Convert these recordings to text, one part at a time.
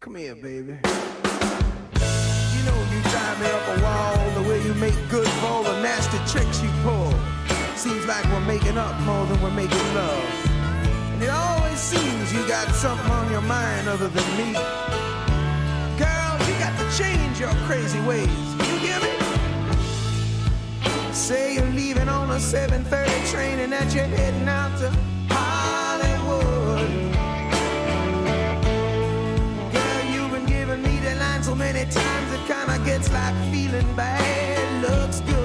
Come here, baby. You know you drive me up a wall the way you make good for all the nasty tricks you pull. Seems like we're making up more than we're making love. And it always seems you got something on your mind other than me. Girl, you got to change your crazy ways. You hear me? Say you're leaving on a 7:30 train and that you're heading out to many times it kinda gets like feeling bad looks good.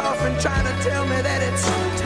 And trying to tell me that it's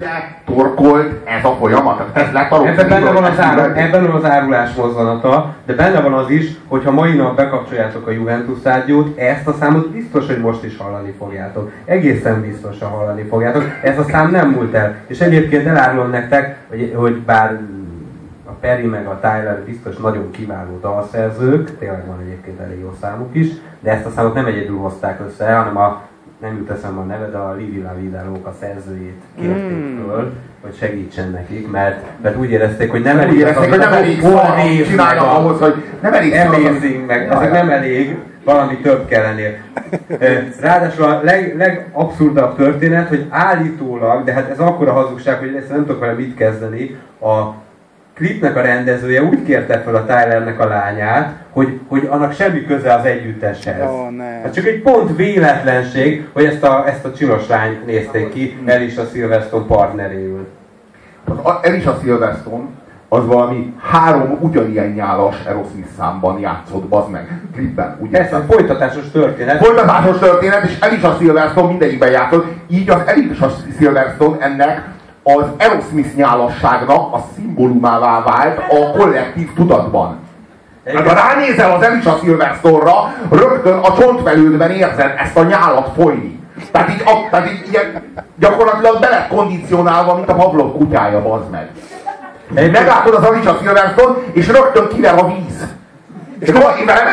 De torkolt ez a folyamat, ez lett a Ebben benne van az, árul, ebben van az árulás mozzanata, de benne van az is, hogy ha mai nap bekapcsoljátok a Juventus rádiót, ezt a számot biztos, hogy most is hallani fogjátok. Egészen biztosan hallani fogjátok. Ez a szám nem múlt el. És egyébként elárulom nektek, hogy, hogy bár a Perry meg a Tyler biztos nagyon kiváló dalszerzők, tényleg van egyébként elég jó számuk is, de ezt a számot nem egyedül hozták össze, hanem a nem jut eszembe a neve, de a Livi Lavidalók a szerzőjét kérték mm. föl, hogy segítsen nekik, mert, mert úgy érezték, hogy nem elég, úgy érezték, hogy nem elég szar csinálnak ahhoz, hogy nem elég amazing, meg ezek nem elég, valami több kellenél. Ráadásul a leg, legabszurdabb történet, hogy állítólag, de hát ez akkora hazugság, hogy ezt nem tudok vele mit kezdeni, a klipnek a rendezője úgy kérte fel a Tylernek a lányát, hogy, hogy annak semmi köze az együtteshez. Oh, ne. Hát csak egy pont véletlenség, hogy ezt a, ezt a csinos lányt nézték ki Elisa Silverstone partneréül. Az Elisa Silverstone az valami három ugyanilyen nyálas Aerosmith számban játszott, bazd meg, klipben. Ugye? Ez a folytatásos történet. Folytatásos történet, és Elisa Silverstone mindegyikben játszott. Így az Elisa Silverstone ennek az Aerosmith nyálasságnak a szimbólumává vált a kollektív tudatban. Hát ha ránézel az Elisa Silverstone-ra, rögtön a csontvelődben érzed ezt a nyálat folyni. Tehát így, a, tehát így ilyen, gyakorlatilag bele kondicionálva, mint a Pavlov kutyája, bazd meg. Meglátod az Alicia Silverstone, és rögtön kiver a víz. És, nem,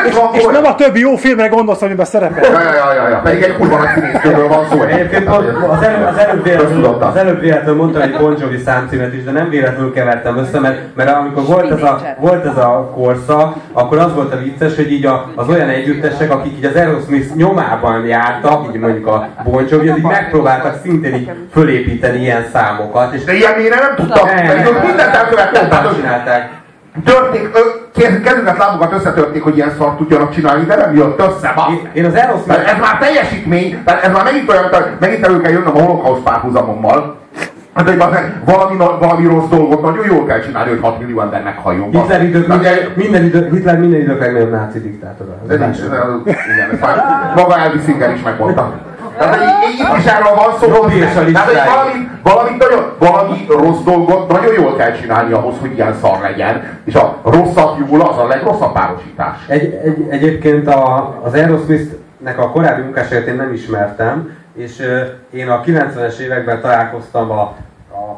és, és nem a többi jó filmre gondolsz, amiben szerepel. Ja, ja, ja, ja, pedig egy kurva nagy színészről van szó. Egyébként az, az, előbb, az, előbb véletlenül, az előbb véletlenül mondtam egy Bon Jovi számcímet is, de nem véletlenül kevertem össze, mert, mert amikor volt ez, a, volt ez a korszak, akkor az volt a vicces, hogy így a, az olyan együttesek, akik így az Aerosmith nyomában jártak, így mondjuk a Bon Jovi, az így megpróbáltak szintén így fölépíteni ilyen számokat. És de ilyen mire nem tudtak, pedig mindent elkövettek. Nem csinálták törték, kezüket, lábukat összetörték, hogy ilyen szart tudjanak csinálni, de nem jött össze, ba. Én, én az Aerosmith... Ez már teljesítmény, ez már megint olyan, megint elő kell jönnöm a holokauszt párhuzamommal. Hát, hogy valami, valami rossz dolgot nagyon jól kell csinálni, hogy 6 millió ember meghalljon. Hitler, idők, minden, minden, idő, Hitler minden idők legnagyobb náci diktátor. Ez nincs, igen, maga Elvis Singer is megmondta. Tehát itt is erről van szó. Robi és a Tehát, hogy valami, valami, nagyon, valami rossz dolgot nagyon jól kell csinálni ahhoz, hogy ilyen szar legyen. És a rosszat jól az a legrosszabb párosítás. Egy, egy, egyébként a, az Aerosmith-nek a korábbi munkásait én nem ismertem, és én a 90-es években találkoztam a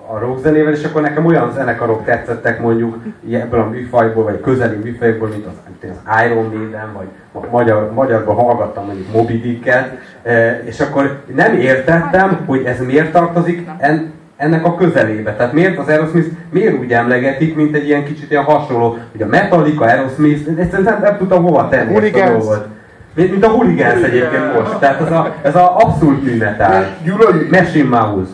a, rockzenével, és akkor nekem olyan zenekarok tetszettek mondjuk ebből a műfajból, vagy közeli műfajból, mint az, mint az Iron Maiden, vagy magyar, magyarban hallgattam mondjuk Moby Dicket, e, és akkor nem értettem, hogy ez miért tartozik en, ennek a közelébe. Tehát miért az Aerosmith, miért úgy emlegetik, mint egy ilyen kicsit ilyen hasonló, hogy a Metallica, Aerosmith, ezt nem, nem tudtam hova tenni ezt a dolgot. Mint, mint a Hooligans egyébként most. Tehát ez a, ez a abszolút műmetál. Machine Mouse.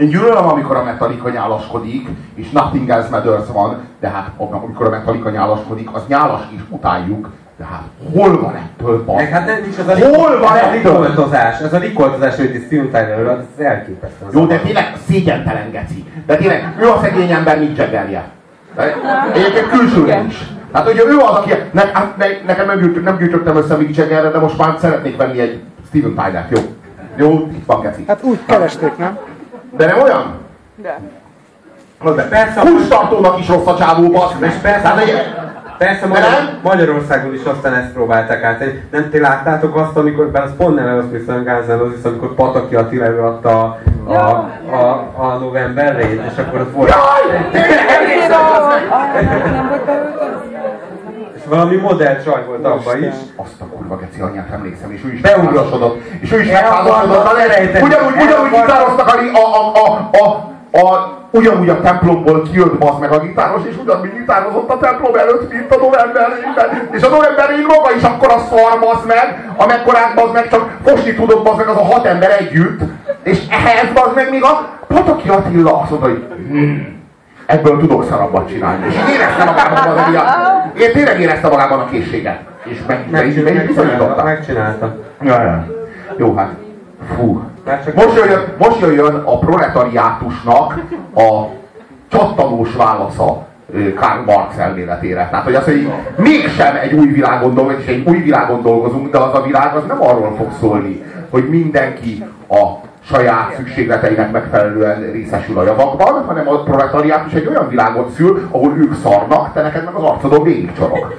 Én gyűlölöm, amikor a Metallica nyálaskodik, és Nothing Else Matters van, de hát amikor a Metallica nyálaskodik, az nyálas is utáljuk, de hát hol van ettől baj? Hát nem is az a hol van ez a rikoltozás, ez a rikoltozás, amit is Steven Tyler az elképesztő. Jó, de tényleg szégyentelen geci. De tényleg, ő a szegény ember Mick Jaggerje. Egyébként külsőre is. Hát hogy ő az, aki... Ne, hát ne, nekem nem, gyűjtök, nem gyűjtöttem össze Mick Jaggerre, de most már szeretnék venni egy Steven Tyler. Jó. Jó, itt van geci. Hát úgy keresték, nem? De nem olyan? De. De persze, kulcstartónak is rossz a csávó, basz. És persze, hát, Persze Magyar, Magyarországon is aztán ezt próbálták át. Nem ti láttátok azt, amikor, bár az pont nem az viszont Guns amikor Pataki Attila előadta a, a, a, a november és akkor ott volt... Jaj! És valami modell csaj volt abban is. Azt a kurva geci anyját emlékszem, és ő is megházasodott. És ő is megházasodott. Ugyanúgy, ugyanúgy gitároztak a, a, a, a, a, ugyanúgy a templomból kijött az meg a gitáros, és ugyanúgy gitározott a templom előtt, mint a novemberében. És a novemberén maga is akkor a szar bazd meg, amekkorát bazd meg, csak fosni tudott bazd meg az a hat ember együtt. És ehhez bazd meg még a Pataki Attila azt mondta, hogy hmm, ebből tudok szarabbat csinálni. És én éreztem magában az a én tényleg éreztem magában a készséget. És meg, meg, meg, meg, megcsinálta. Megcsinálta. Ja, ja. Jó, hát. Fú. Most jöjjön, most jöjjön a proletariátusnak a csattanós válasza Karl Marx elméletére. Tehát, hogy az, hogy mégsem egy új világon dolgozunk, és egy új világon dolgozunk, de az a világ az nem arról fog szólni, hogy mindenki a saját szükségleteinek megfelelően részesül a javakban, hanem a proletariátus egy olyan világot szül, ahol ők szarnak, te neked meg az arcodon végig csorog.